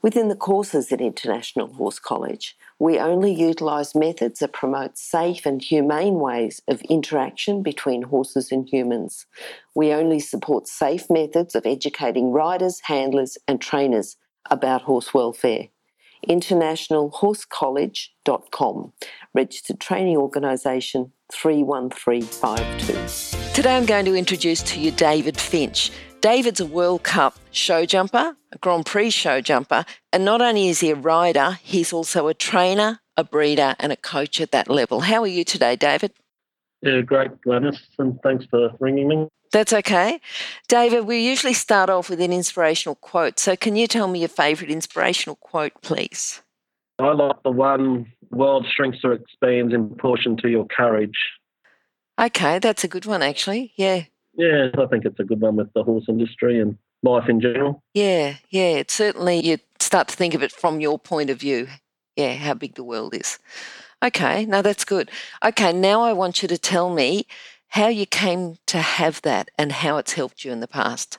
Within the courses at International Horse College, we only utilise methods that promote safe and humane ways of interaction between horses and humans. We only support safe methods of educating riders, handlers, and trainers about horse welfare. InternationalHorseCollege.com, registered training organisation 31352. Today I'm going to introduce to you David Finch. David's a World Cup show jumper, a Grand Prix show jumper, and not only is he a rider, he's also a trainer, a breeder, and a coach at that level. How are you today, David? Yeah, great, Glenys, and thanks for ringing me. That's okay. David, we usually start off with an inspirational quote. So, can you tell me your favourite inspirational quote, please? I like the one world shrinks or expands in proportion to your courage. Okay, that's a good one, actually. Yeah. Yeah, I think it's a good one with the horse industry and life in general. Yeah, yeah. It's certainly, you start to think of it from your point of view. Yeah, how big the world is. Okay, now that's good. Okay, now I want you to tell me how you came to have that and how it's helped you in the past.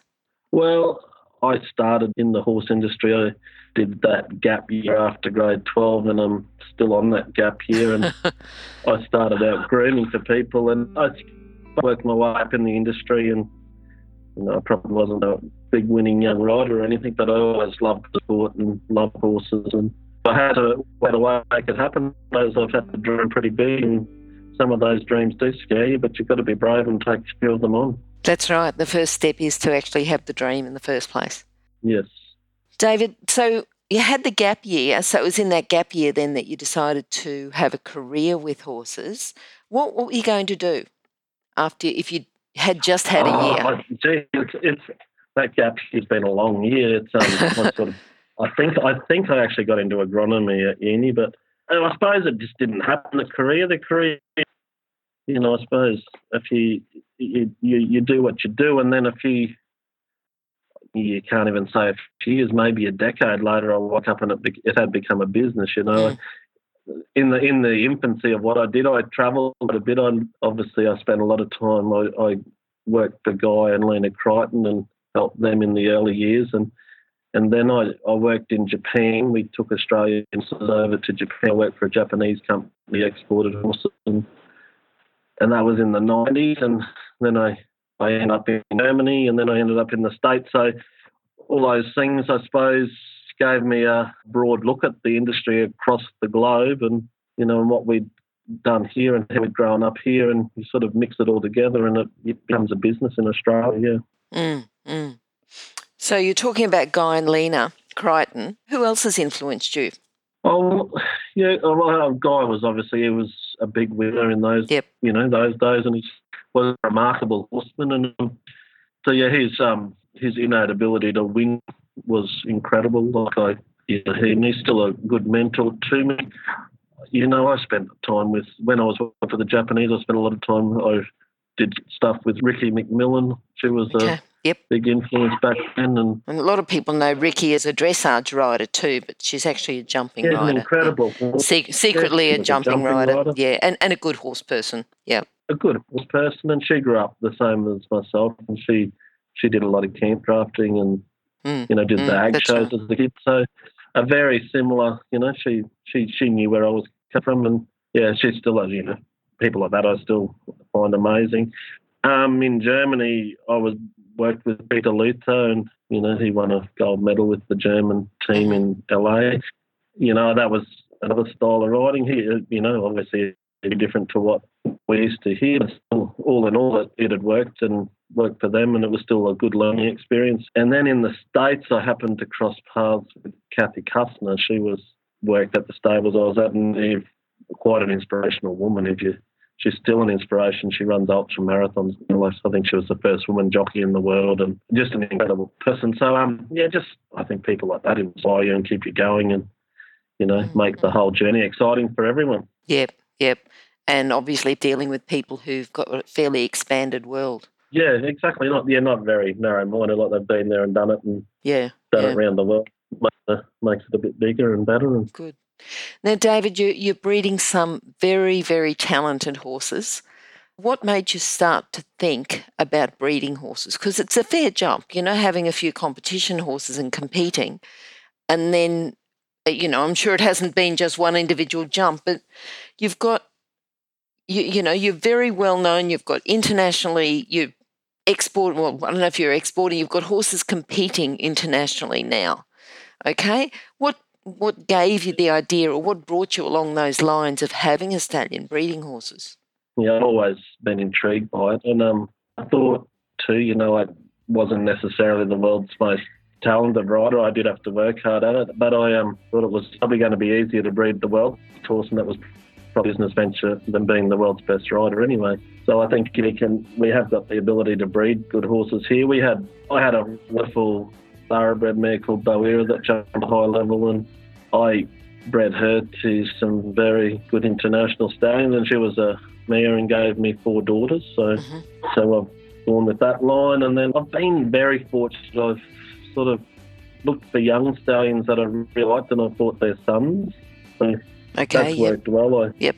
Well, I started in the horse industry. I did that gap year after grade 12, and I'm still on that gap year. And I started out grooming for people, and I worked my way up in the industry. And you know, I probably wasn't a big winning young rider or anything, but I always loved the sport and loved horses. And I had to, had a way to make it happen. As I've had to dream pretty big and some of those dreams do scare you, but you've got to be brave and take a few of them on. That's right. The first step is to actually have the dream in the first place. Yes. David, so you had the gap year. So it was in that gap year then that you decided to have a career with horses. What, what were you going to do after, if you had just had a year? Oh, gee, it's, it's, that gap year's been a long year. It's um, sort of, I think I think I actually got into agronomy at uni, but I suppose it just didn't happen. The career, the career, you know, I suppose if you you you, you do what you do, and then a few you can't even say a few years, maybe a decade later, I woke up and it, it had become a business. You know, mm. In the in the infancy of what I did, I travelled a bit. I obviously I spent a lot of time. I, I worked for Guy and Lena Creighton and helped them in the early years, and and then I, I worked in Japan. We took Australians over to Japan. I worked for a Japanese company, exported horses, and, and that was in the 90s. And then I, I ended up in Germany, and then I ended up in the States. So all those things, I suppose, gave me a broad look at the industry across the globe and, you know, and what we'd done here and how we'd grown up here. And you sort of mix it all together and it, it becomes a business in Australia. Yeah. Mm, mm. So you're talking about Guy and Lena Creighton. Who else has influenced you? Oh, yeah. Well, Guy was obviously he was a big winner in those, yep. you know, those days, and he was a remarkable horseman. And um, so, yeah, his um his innate ability to win was incredible. Like I, yeah, he, and he's still a good mentor to me. You know, I spent time with when I was working for the Japanese. I spent a lot of time. I did stuff with Ricky McMillan. She was okay. a Yep. Big influence back then. And, and, a lot of people know Ricky as a dressage rider too, but she's actually a jumping rider. yeah, rider. incredible. Se- secretly yeah, a, jumping a, jumping, rider. rider. Yeah, and, and a good horse person. Yeah. A good horse person. And she grew up the same as myself. And she she did a lot of camp drafting and, mm, you know, did mm, the ag shows right. as a kid. So a very similar, you know, she, she, she knew where I was coming from. And yeah, she still, you know, people like that I still find amazing. Um, in Germany, I was worked with Peter Luther, and you know he won a gold medal with the German team in LA. You know that was another style of riding. He, you know, obviously it'd be different to what we used to hear. But all in all, it, it had worked and worked for them, and it was still a good learning experience. And then in the states, I happened to cross paths with Kathy Kusner. She was worked at the stables I was at, and quite an inspirational woman. If you she's still an inspiration. She runs ultra marathons. I think she was the first woman jockey in the world, and just an incredible person. So, um, yeah, just I think people like that inspire you and keep you going, and you know, make the whole journey exciting for everyone. Yep, yep, and obviously dealing with people who've got a fairly expanded world. Yeah, exactly. Not yeah, not very narrow-minded. Like they've been there and done it, and yeah, done yeah. it around the world. Makes it a bit bigger and better. And good. Now, David, you, you're breeding some very, very talented horses. What made you start to think about breeding horses? Because it's a fair jump, you know, having a few competition horses and competing. And then, you know, I'm sure it hasn't been just one individual jump, but you've got, you, you know, you're very well known. You've got internationally, you export, well, I don't know if you're exporting, you've got horses competing internationally now. Okay. What what gave you the idea or what brought you along those lines of having a stallion breeding horses? Yeah, I've always been intrigued by it. And um, I thought too, you know, I wasn't necessarily the world's most talented rider. I did have to work hard at it, but I um, thought it was probably going to be easier to breed the world's horse, and that was business venture than being the world's best rider anyway. So I think we can, we have got the ability to breed good horses here. We had, I had a wonderful thoroughbred mare called Boera that jumped a high level, and I bred her to some very good international stallions, and she was a mare and gave me four daughters. So, mm-hmm. so I've gone with that line, and then I've been very fortunate. I've sort of looked for young stallions that I really liked, and I thought they're sons. So okay, that's worked yep. well. I, yep.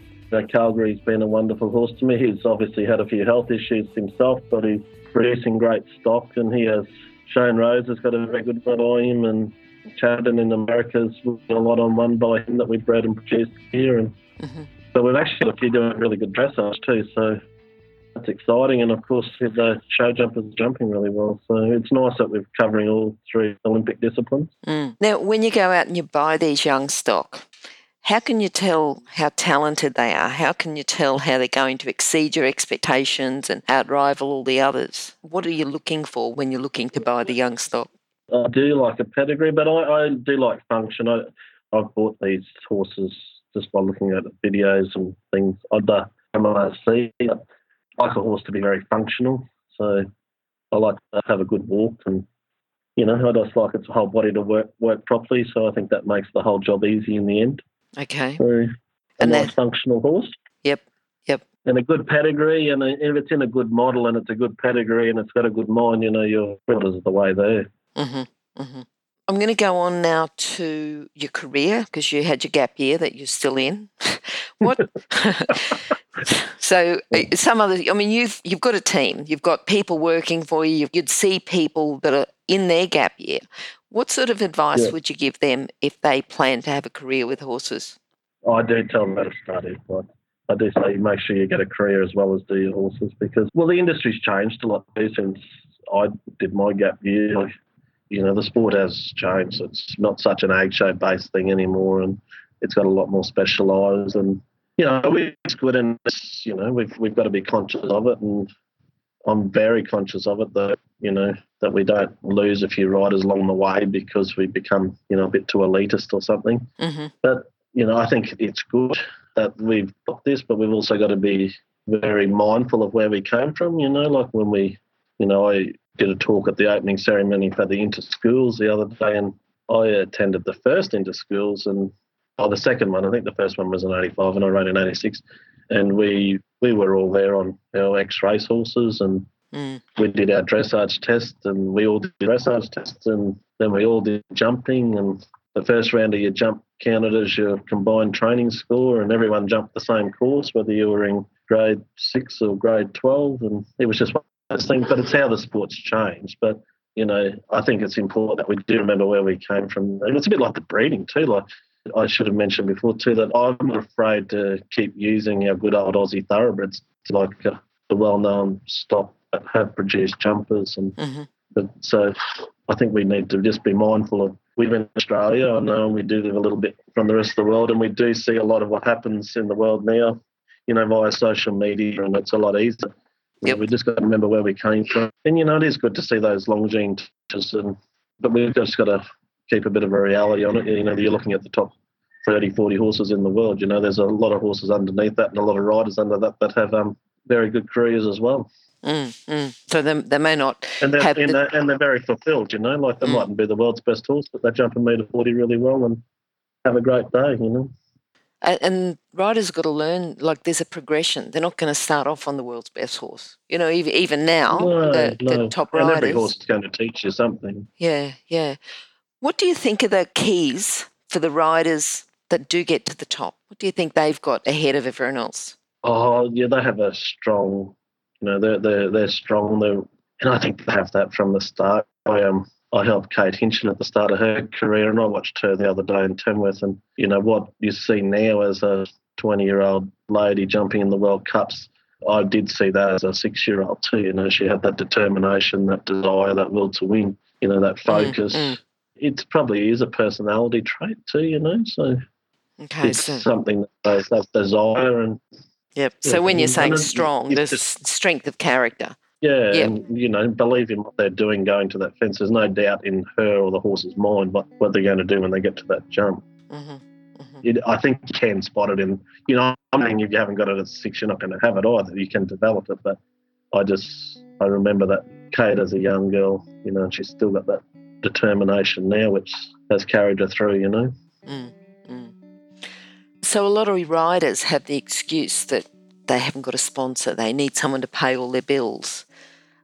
Calgary's been a wonderful horse to me. He's obviously had a few health issues himself, but he's producing great stock, and he has Shane Rose has got a very good run on him, and Chadden in America's a lot on one by him that we bred and produced here, and mm-hmm. so we've actually got a few doing really good dressage too. So that's exciting, and of course the show jumpers are jumping really well. So it's nice that we're covering all three Olympic disciplines. Mm. Now, when you go out and you buy these young stock, how can you tell how talented they are? How can you tell how they're going to exceed your expectations and outrival all the others? What are you looking for when you're looking to buy the young stock? I do like a pedigree, but I, I do like function. I, I've bought these horses just by looking at videos and things. I'd uh, see. I like a horse to be very functional, so I like to have a good walk and you know, I just like its whole body to work work properly. So I think that makes the whole job easy in the end. Okay. So a and nice functional horse. Yep. Yep. And a good pedigree, and if it's in a good model and it's a good pedigree and it's got a good mind, you know, your is the way there. Mm-hmm. Mm-hmm. I'm going to go on now to your career because you had your gap year that you're still in. what? so uh, some other. I mean, you've you've got a team. You've got people working for you. You'd see people that are in their gap year. What sort of advice yeah. would you give them if they plan to have a career with horses? I do tell them how to study. But I do say make sure you get a career as well as do your horses because, well, the industry's changed a lot since I did my gap year. You know, the sport has changed. It's not such an age show based thing anymore, and it's got a lot more specialised. And you know, it's good, and you know, we've we've got to be conscious of it. And I'm very conscious of it that you know that we don't lose a few riders along the way because we become you know a bit too elitist or something. Mm-hmm. But you know I think it's good that we've got this, but we've also got to be very mindful of where we came from. You know, like when we, you know, I did a talk at the opening ceremony for the inter schools the other day, and I attended the first inter schools and oh the second one. I think the first one was in '85, and I rode in '86 and we we were all there on our ex race horses and mm. we did our dressage test and we all did dressage tests and then we all did jumping and the first round of your jump counted as your combined training score and everyone jumped the same course whether you were in grade six or grade 12 and it was just one of those things but it's how the sport's changed but you know i think it's important that we do remember where we came from and it's a bit like the breeding too like I should have mentioned before too that I'm not afraid to keep using our good old Aussie thoroughbreds, like uh, the well-known stock that have produced jumpers, and mm-hmm. but, so I think we need to just be mindful of. We live in Australia, I know, we do live a little bit from the rest of the world, and we do see a lot of what happens in the world now, you know, via social media, and it's a lot easier. Yep. We just got to remember where we came from, and you know, it is good to see those Longines and but we've just got to keep a bit of a reality on it. You know, you're looking at the top 30, 40 horses in the world. You know, there's a lot of horses underneath that and a lot of riders under that that have um, very good careers as well. Mm, mm. So they, they may not and they're, have and, the- they're, and they're very fulfilled, you know, like they Mm. mightn't be the world's best horse, but they jump a metre 40 really well and have a great day, you know. And riders got to learn like there's a progression. They're not going to start off on the world's best horse. You know, even even now, no, the, the no. top and every horse is going to teach you something. Yeah, yeah. What do you think are the keys for the riders that do get to the top? What do you think they've got ahead of everyone else? Oh, yeah, they have a strong, you know, they're they're they're strong. They're, and I think they have that from the start. I um I helped Kate Hinchin at the start of her career, and I watched her the other day in Tamworth. And you know what you see now as a 20 year old lady jumping in the World Cups. I did see that as a six year old too. You know, she had that determination, that desire, that will to win. You know, that focus. mm. It probably is a personality trait too. You know, so Okay, it's so something that they desire and yep. yeah, So when you're saying strong, there's just- strength of character. Yeah, Yeah. and you know, believe in what they're doing going to that fence. There's no doubt in her or the horse's mind what, what they're going to do when they get to that jump. hmm hmm It, I think you can spot it in, you know, I mean, if you haven't got it at six, you're not going to have it either. You can develop it, but I just, I remember that Kate as a young girl, you know, and she's still got that determination now, which has carried her through, you know. Mm, mm. So a lot of riders have the excuse that they haven't got a sponsor. They need someone to pay all their bills.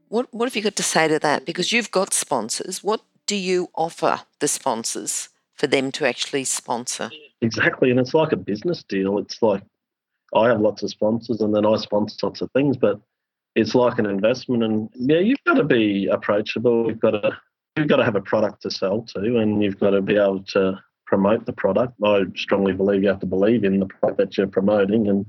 What what have you got to say to that? Because you've got sponsors. What do you offer the sponsors for them to actually sponsor? Exactly, and it's like a business deal. It's like I have lots of sponsors, and then I sponsor lots of things, but it's like an investment. And yeah, you've got to be approachable. You've got to you've got to have a product to sell to, and you've got to be able to promote the product. I strongly believe you have to believe in the product that you're promoting, and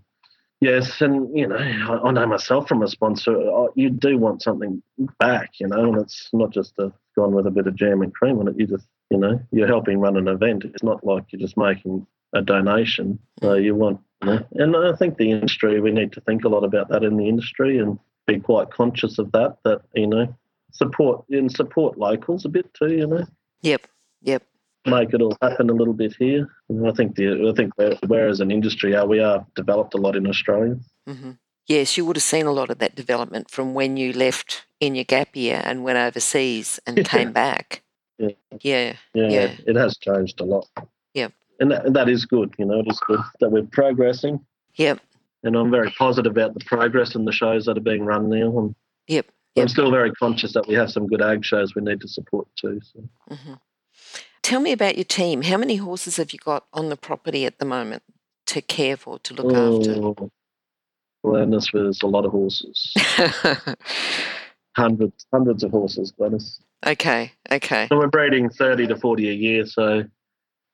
yes, and you know, I, I know myself from a sponsor, I, you do want something back, you know, and it's not just a gone with a bit of jam and cream on it. You just you know, you're helping run an event. It's not like you're just making a donation. So you want, you know, and I think the industry, we need to think a lot about that in the industry and be quite conscious of that. That you know, support and support locals a bit too. You know, Yep, yep. make it all happen a little bit here. And I think the I think we're, we're as an industry, are we are developed a lot in Australia. hmm Yes, you would have seen a lot of that development from when you left in your gap year and went overseas and Yeah. came back. Yeah. Yeah, Yeah, Yeah. It, it has changed a lot. Yep. and that, and that is good. You know, it is good that we're progressing. yep, and I'm very positive about the progress and the shows that are being run now. And yep, I'm still very conscious that we have some good ag shows we need to support too. So. hmm Tell me about your team. How many horses have you got on the property at the moment to care for, to look after? Oh, Glenys, there's a lot of horses, hundreds, hundreds of horses, Glenys. okay, okay. So we're breeding 30 to 40 a year. So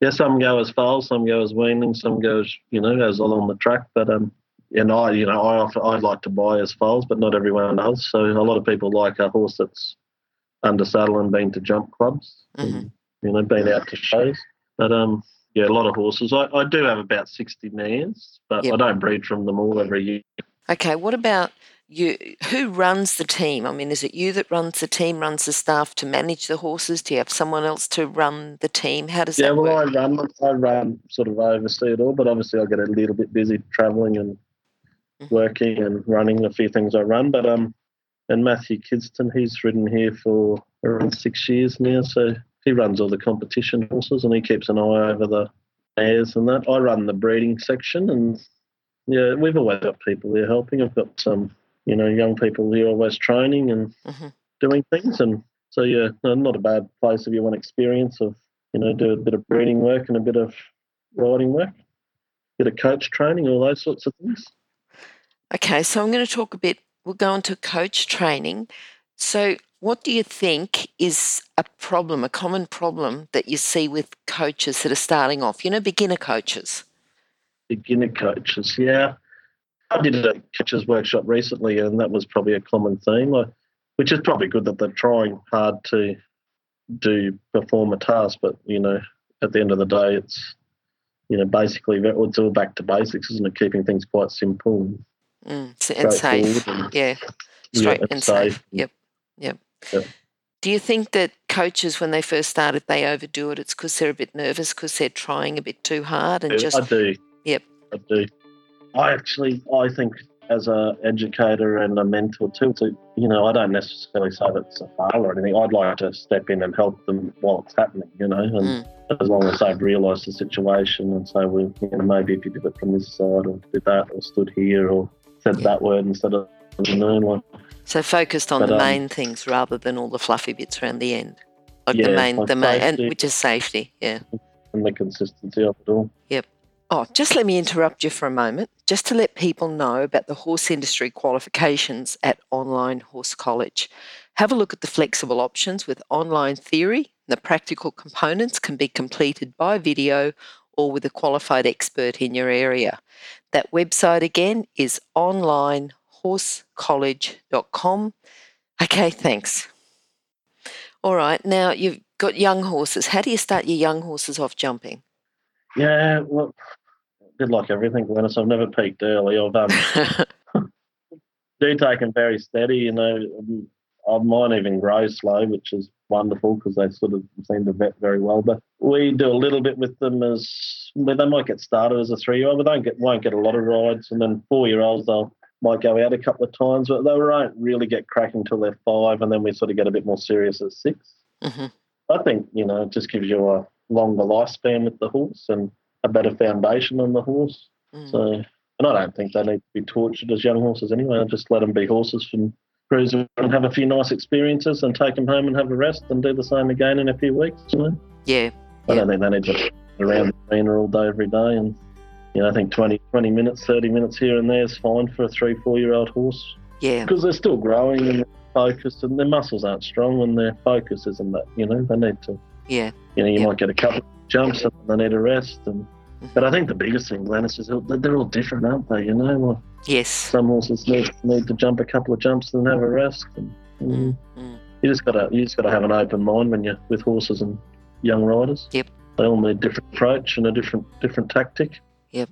yeah, some go as foals, some go as weanlings, some goes, you know, as along the track. But um, and I, you know, I offer, I'd like to buy as foals, but not everyone does. So a lot of people like a horse that's under saddle and been to jump clubs, and, you know, been out to shows. But um, yeah, a lot of horses. I, I do have about 60 mares, but Yep. I don't breed from them all every year. Okay, what about you? Who runs the team? I mean, is it you that runs the team, runs the staff to manage the horses? Do you have someone else to run the team? How does Yeah, that well, work? I run, I run, sort of oversee it all, but obviously I get a little bit busy travelling and. Working and running a few things I run. But um, and Matthew Kidston, he's ridden here for around six years now, so he runs all the competition horses and he keeps an eye over the mares and that. I run the breeding section, and yeah, we've always got people here helping. I've got some, you know, young people here always training and Mhm. doing things, and so yeah, no, not a bad place if you want experience of you know, do a bit of breeding work and a bit of riding work, bit of coach training, all those sorts of things. Okay, so I'm going to talk a bit. We'll go into coach training. So, what do you think is a problem, a common problem that you see with coaches that are starting off? You know, beginner coaches. Beginner coaches, yeah. I did a coaches workshop recently, and that was probably a common theme, uh, which is probably good that they're trying hard to do perform a task, but you know, at the end of the day, it's you know basically it's all back to basics, isn't it? Keeping things quite simple, Mm, and safe. and Yeah, Yeah, straight and and safe. safe. Yep, yep. Yep. Do you think that coaches, when they first start, if they overdo it, it's because they're a bit nervous because they're trying a bit too hard and I just do. Yep. I do. I actually, I think as a educator and a mentor too, to, you know, I don't necessarily say that it's a fail or anything. I'd like to step in and help them while it's happening, you know, and Mm. as long as they've realised the situation and say, well, you know, maybe if you did it from this side or did that or stood here or said Yeah. that word instead of, the know, one. so focused on But, the um, main things rather than all the fluffy bits around the end, like the main, like the main, and which is safety. Yeah. and the consistency of it all. Yep. Oh, just let me interrupt you for a moment, just to let people know about the horse industry qualifications at Online Horse College. Have a look at the flexible options with online theory. The practical components can be completed by video or with a qualified expert in your area. That website again is onlinehorsecollege.com. Okay, thanks. All right, now you've got young horses. How do you start your young horses off jumping? Yeah, well, did like everything, honest. I've never peaked early. I've um, do take them very steady. You know, mine even grow slow, which is wonderful because they sort of seem to vet very well. But we do a little bit with them as well, they might get started as a three-year-old, but don't get won't get a lot of rides. And then four-year-olds they'll might go out a couple of times, but they won't really get cracking till they're five, and then we sort of get a bit more serious at 6 hmm I think you know it just gives you a longer lifespan with the horse and a better foundation on the horse. Mm. So, and I don't think they need to be tortured as young horses anyway. I just let them be horses from cruise and have a few nice experiences and take them home and have a rest and do the same again in a few weeks. You know? Yeah, I don't think they need to be around the arena all day every day. And, you know, I think 20, 20 minutes, 30 minutes here and there is fine for a three, four year old horse yeah, because they're still growing and they're focused and their muscles aren't strong and their focus isn't that, you know, they need to yeah, you know, you Yep. might get a couple of jumps and they need a rest. And mm-hmm. but I think the biggest thing, Glenys, is that they're all different, aren't they? You know, yes. some horses need need to jump a couple of jumps and have a rest. And, Mm, mm. You just gotta you just gotta have an open mind when you're with horses and young riders. Yep. They all need different approach and a different different tactic. Yep.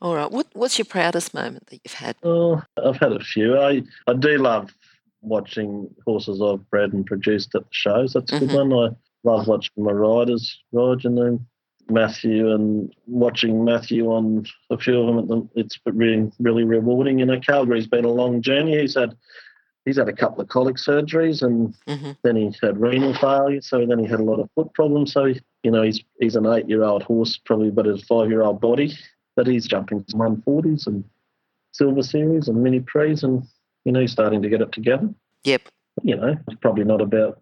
All right. What, what's your proudest moment that you've had? Oh, I've had a few. I I do love watching horses I've bred and produced at the shows. That's a good Mhm. one. I love watching my riders ride, you know, Matthew and watching Matthew on a few of them. It's really really rewarding. You know, Calgary's been a long journey. He's had he's had a couple of colic surgeries and hmm then he had renal failure. So then he had a lot of foot problems. So you know, he's he's an eight year old horse, probably but his five year old body. But he's jumping some 140s and silver series and mini prix and you know, he's starting to get it together. Yep. You know, it's probably not about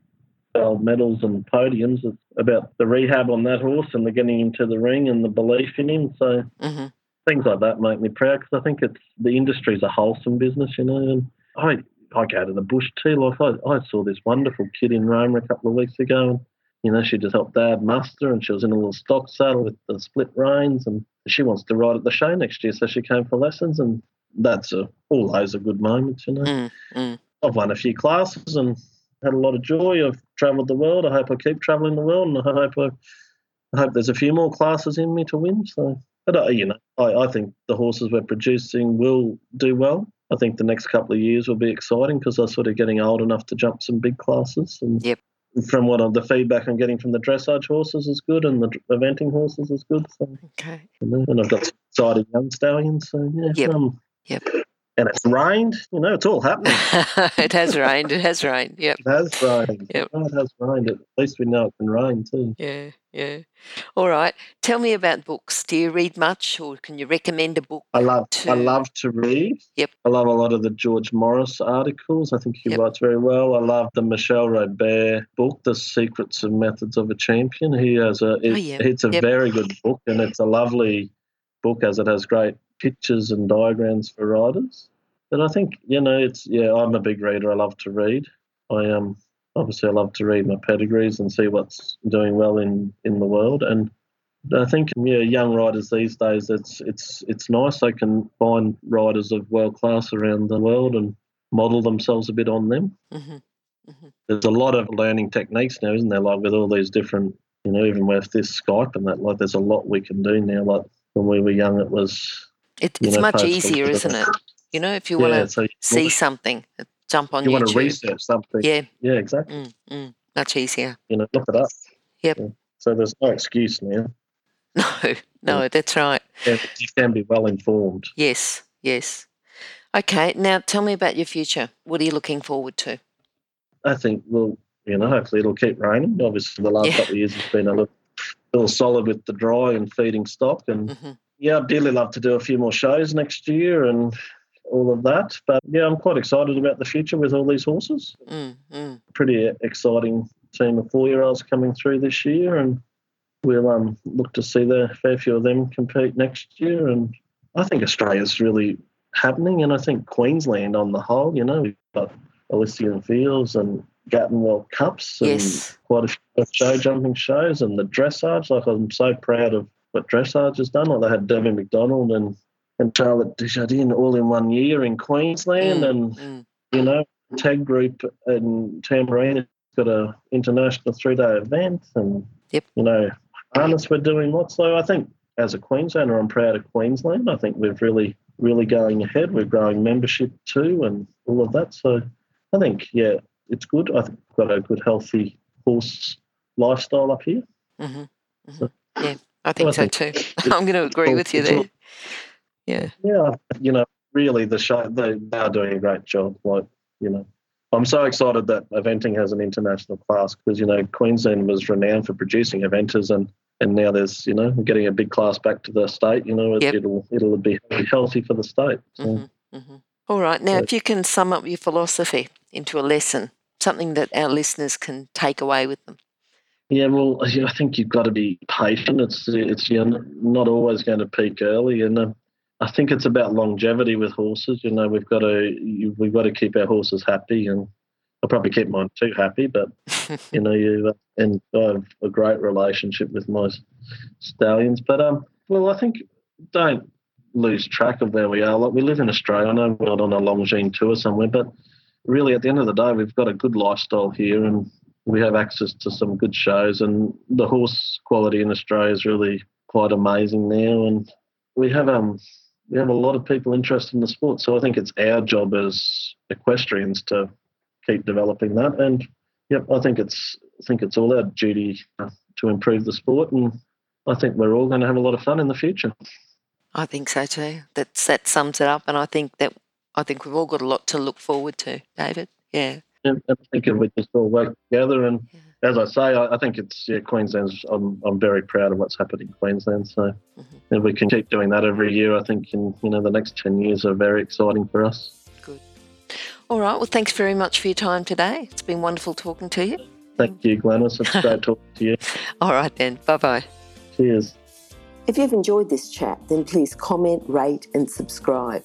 gold medals and podiums. It's about the rehab on that horse and the getting him to the ring and the belief in him. So hmm things like that make me proud because I think it's the industry's a wholesome business, you know. And I I go to the bush too. Like I, I saw this wonderful kid in Roma a couple of weeks ago, and you know she just helped Dad muster, and she was in a little stock saddle with the split reins, and she wants to ride at the show next year, so she came for lessons, and that's a, all those are good moments, you know. Mm, mm. I've won a few classes and had a lot of joy. I've travelled the world. I hope I keep travelling the world, and I hope I, I hope there's a few more classes in me to win. So, but uh, you know, I, I think the horses we're producing will do well. I think the next couple of years will be exciting because they're sort of getting old enough to jump some big classes. And Yep. from what I'm, the feedback I'm getting from the dressage horses is good, and the eventing horses is good. So, Okay. and I've got some excited young stallions. So yeah, Yep. Um, Yep. And it's rained. You know, it's all happening. it has rained. It has rained. Yep. It has rained. Yep. Oh, it has rained. At least we know it can rain too. Yeah. Yeah. All right. Tell me about books. Do you read much, or can you recommend a book? I love To... I love to read. Yep. I love a lot of the George Morris articles. I think he Yep. writes very well. I love the Michel Robert book, The Secrets and Methods of a Champion. He has a it- Oh, yeah. it's a Yep. very good book and it's a lovely book as it has great pictures and diagrams for riders. But I think, you know, it's yeah, I'm a big reader. I love to read. I um obviously I love to read my pedigrees and see what's doing well in, in the world. And I think yeah, young riders these days, it's it's it's nice they can find riders of world class around the world and model themselves a bit on them. hmm There's a lot of learning techniques now, isn't there? Like with all these different, you know, even with this Skype and that, like there's a lot we can do now. Like when we were young, it was It, it's know, much easier, isn't it? You know, if you want to So see something, uh, jump on you want to research something. Yeah. Yeah, exactly. Mm, mm. much easier. You know, look it up. Yep. Yeah. So there's no excuse now. No, no, that's right. Yeah, you can be well informed. Yes, yes. Okay, now tell me about your future. What are you looking forward to? I think, well, you know, hopefully it'll keep raining. Obviously, the last Yeah. couple of years it's been a little, little solid with the dry and feeding stock. And hmm yeah, I'd dearly love to do a few more shows next year and all of that. But yeah, I'm quite excited about the future with all these horses. Mm, mm. Pretty exciting team of four year olds coming through this year. And we'll um, look to see the fair few of them compete next year. And I think Australia's really happening. And I think Queensland on the whole, you know, we've got Elysian Fields and Gatton World Cups and Yes. quite a few show jumping shows and the dressage. Like I'm so proud of what dressage has done. Like they had Debbie McDonald and, and Charlotte Dujardin all in one year in Queensland Mm, and mm. you know, Tag Group and Tamarine got a international three day event and Yep. you know, harness we're doing what so I think as a Queenslander I'm proud of Queensland. I think we've really really going ahead. We're growing membership too and all of that. So I think yeah, it's good. I think we've got a good healthy horse lifestyle up here. Mhm, mhm. So- Yeah, I think I so too. I'm going to agree with you there. Yeah. Yeah, you know, really the show they, they are doing a great job. Like, you know, I'm so excited that eventing has an international class because you know Queensland was renowned for producing eventers and and now there's you know getting a big class back to the state. You know, it, Yep. it'll it'll be healthy for the state. So, Mhm, mhm. All right. Now, So- if you can sum up your philosophy into a lesson, something that our listeners can take away with them. Yeah, well, yeah, I think you've got to be patient. It's it's you know, not always going to peak early, and um, I think it's about longevity with horses. You know, we've got to you, we've got to keep our horses happy, and I'll probably keep mine too happy. But you know, you and I have a great relationship with my stallions. But um, well, I think don't lose track of where we are. Like we live in Australia. I know we're not on a Longines tour somewhere, but really, at the end of the day, we've got a good lifestyle here, and we have access to some good shows. And the horse quality in Australia is really quite amazing now, and we have um we have a lot of people interested in the sport. So I think it's our job as equestrians to keep developing that. And yep, I think it's I think it's all our duty to improve the sport, and I think we're all going to have a lot of fun in the future. I think so too. That's that sums it up, and I think that I think we've all got a lot to look forward to, David. Yeah. And I think if we just all work together, and Yeah. As I say, I, I think it's yeah, Queensland's. I'm I'm very proud of what's happened in Queensland. So Mhm. if we can keep doing that every year, I think in you know the next ten years are very exciting for us. Good. All right. Well, thanks very much for your time today. It's been wonderful talking to you. Thank you, Glenys. It's great talking to you. All right then. Bye bye. Cheers. If you've enjoyed this chat, then please comment, rate, and subscribe.